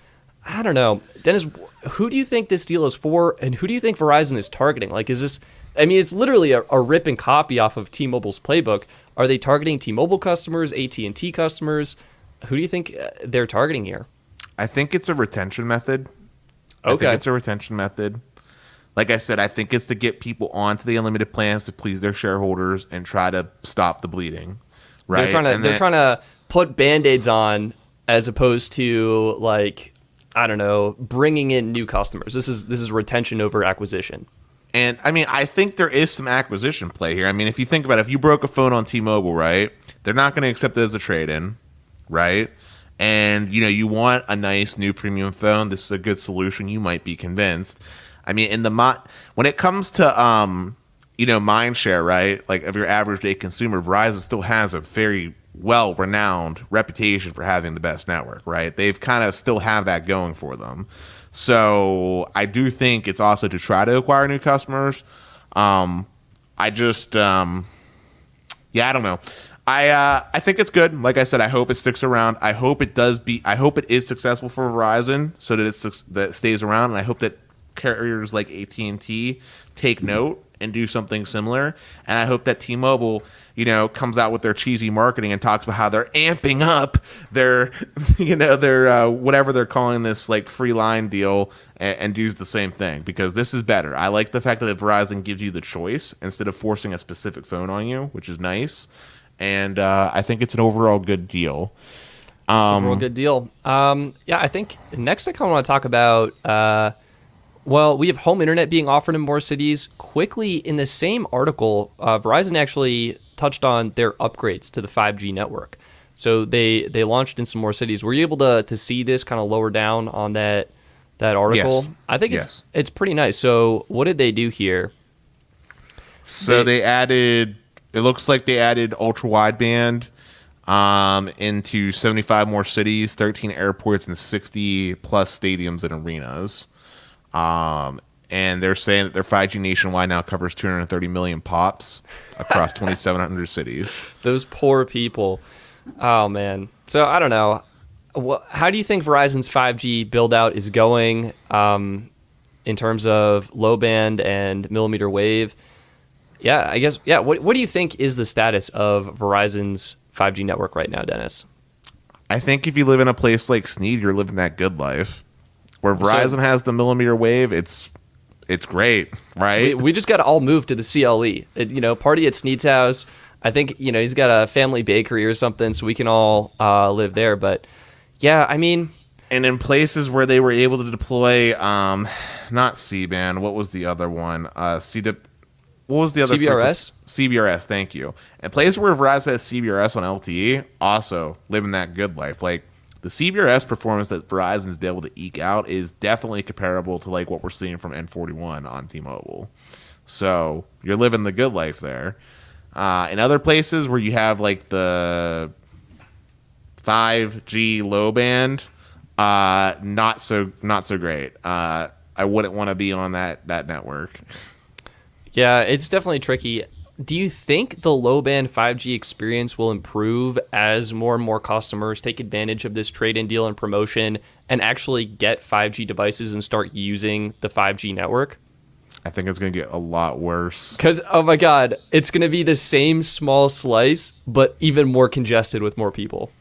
I don't know, Dennis. Who do you think this deal is for, and who do you think Verizon is targeting? Like, is this? I mean, it's literally a, a rip and copy off of T-Mobile's playbook. Are they targeting T-Mobile customers, AT and T customers? Who do you think uh, they're targeting here? I think it's a retention method. Okay. I think it's a retention method. Like I said, I think it's to get people onto the unlimited plans to please their shareholders and try to stop the bleeding. Right. They're trying to and they're trying to put band-aids on as opposed to like I don't know, bringing in new customers. This is this is retention over acquisition. And I mean, I think there is some acquisition play here. I mean, if you think about it, if you broke a phone on T-Mobile, right? They're not going to accept it as a trade-in, right? And you know, you want a nice new premium phone. This is a good solution. You might be convinced. I mean, in the mo- when it comes to um, you know, mind share, right? Like of your average day consumer, Verizon still has a very well renowned reputation for having the best network, right? They've kind of still have that going for them. So I do think it's also to try to acquire new customers. Um, I just, um, yeah, I don't know. I uh, I think it's good. Like I said, I hope it sticks around. I hope it does be. I hope it is successful for Verizon, so that it's that it stays around. And I hope that carriers like AT and T take note and do something similar. And I hope that T-Mobile, you know, comes out with their cheesy marketing and talks about how they're amping up their, you know, their uh, whatever they're calling this like free line deal and, and does the same thing because this is better. I like the fact that Verizon gives you the choice instead of forcing a specific phone on you, which is nice. And uh, I think it's an overall good deal. Um, Overall good deal. Um, yeah, I think next thing I kind of want to talk about. Uh, well, we have home internet being offered in more cities. Quickly, in the same article, uh, Verizon actually touched on their upgrades to the 5G network. So they they launched in some more cities. Were you able to to see this kind of lower down on that that article? Yes. I think Yes. it's it's pretty nice. So what did they do here? So They- they added. It looks like they added ultra wideband um, into 75 more cities, 13 airports, and 60 plus stadiums and arenas. Um, and they're saying that their 5G nationwide now covers 230 million pops across 2,700 cities. Those poor people. Oh man. So I don't know. How do you think Verizon's 5G build out is going um, in terms of low band and millimeter wave? Yeah, I guess. Yeah. What What do you think is the status of Verizon's 5G network right now, Dennis? I think if you live in a place like Sneed, you're living that good life. Where Verizon has the millimeter wave, it's it's great, right? We, we just got to all move to the CLE. It- you know, party at Sneed's house. I think you know he's got a family bakery or something, so we can all uh, live there. But yeah, I mean, and in places where they were able to deploy um not c-band what was the other one uh c what was the other CBRS? frequency? cbrs thank you and places where verizon has cbrs on lte also living that good life like the cbrs performance that verizon's been able to eke out is definitely comparable to like what we're seeing from n41 on t-mobile so you're living the good life there uh, in other places where you have like the 5G low band, uh, not so not so great. Uh, I wouldn't want to be on that that network. Yeah, it's definitely tricky. Do you think the low band 5G experience will improve as more and more customers take advantage of this trade in deal and promotion and actually get 5G devices and start using the 5G network? I think it's gonna get a lot worse. Because, oh my God, it's going to be the same small slice, but even more congested with more people.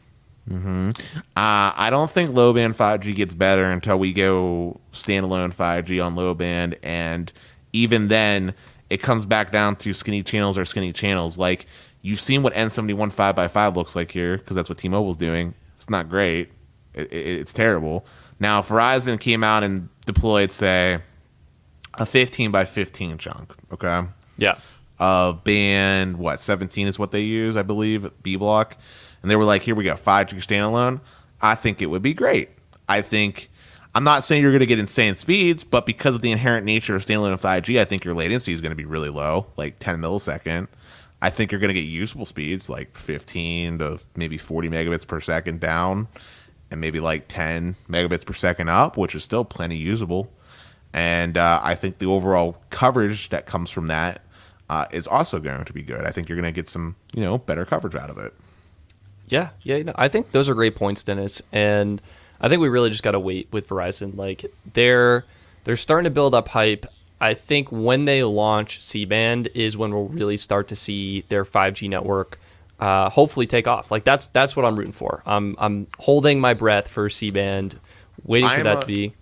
Hmm. Uh, I don't think low band 5G gets better until we go standalone 5G on low band, and even then, it comes back down to skinny channels or skinny channels. Like you've seen what N71 5x5 looks like here, because that's what T-Mobile's doing. It's not great. It, it, it's terrible. Now, Verizon came out and deployed, say, a 15 by 15 chunk, okay, Yeah. of band what 17 is what they use, I believe, B block, and they were like, "Here we go, 5G standalone." I think it would be great. I think I'm not saying you're going to get insane speeds, but because of the inherent nature of standalone 5G, I think your latency is going to be really low, like 10 millisecond. I think you're going to get usable speeds like 15 to maybe 40 megabits per second down, and maybe like 10 megabits per second up, which is still plenty usable. And uh, I think the overall coverage that comes from that uh, is also going to be good. I think you're going to get some, you know, better coverage out of it. Yeah, yeah, you know, I think those are great points, Dennis. And I think we really just got to wait with Verizon. Like they're they're starting to build up hype. I think when they launch C band is when we'll really start to see their 5G network uh, hopefully take off. Like that's that's what I'm rooting for. I'm I'm holding my breath for C band, waiting for I'm that a- to be.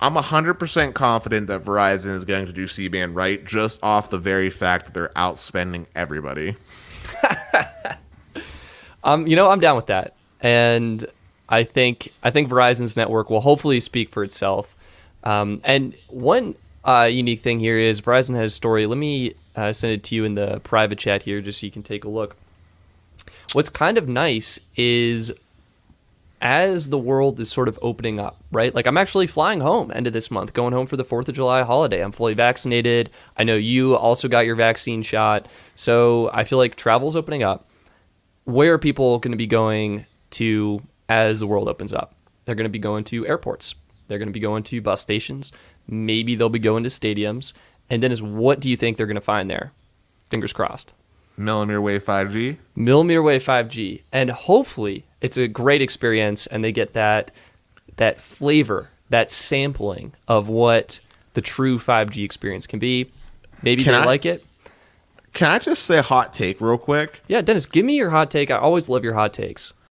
I'm 100% confident that Verizon is going to do C band right just off the very fact that they're outspending everybody. Um, you know, I'm down with that, and I think I think Verizon's network will hopefully speak for itself. Um, and one uh, unique thing here is Verizon has a story. Let me uh, send it to you in the private chat here, just so you can take a look. What's kind of nice is as the world is sort of opening up, right? Like I'm actually flying home end of this month, going home for the 4th of July holiday. I'm fully vaccinated. I know you also got your vaccine shot. So I feel like travel's opening up. Where are people going to be going to as the world opens up? They're going to be going to airports. They're going to be going to bus stations. Maybe they'll be going to stadiums. And then is what do you think they're going to find there? Fingers crossed. Millimeter wave 5G. Millimeter wave 5G, and hopefully it's a great experience, and they get that that flavor, that sampling of what the true 5G experience can be. Maybe Can they I- like it. Can I just say a hot take real quick? Yeah, Dennis, give me your hot take. I always love your hot takes.